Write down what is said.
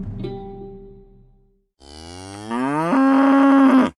Thank you.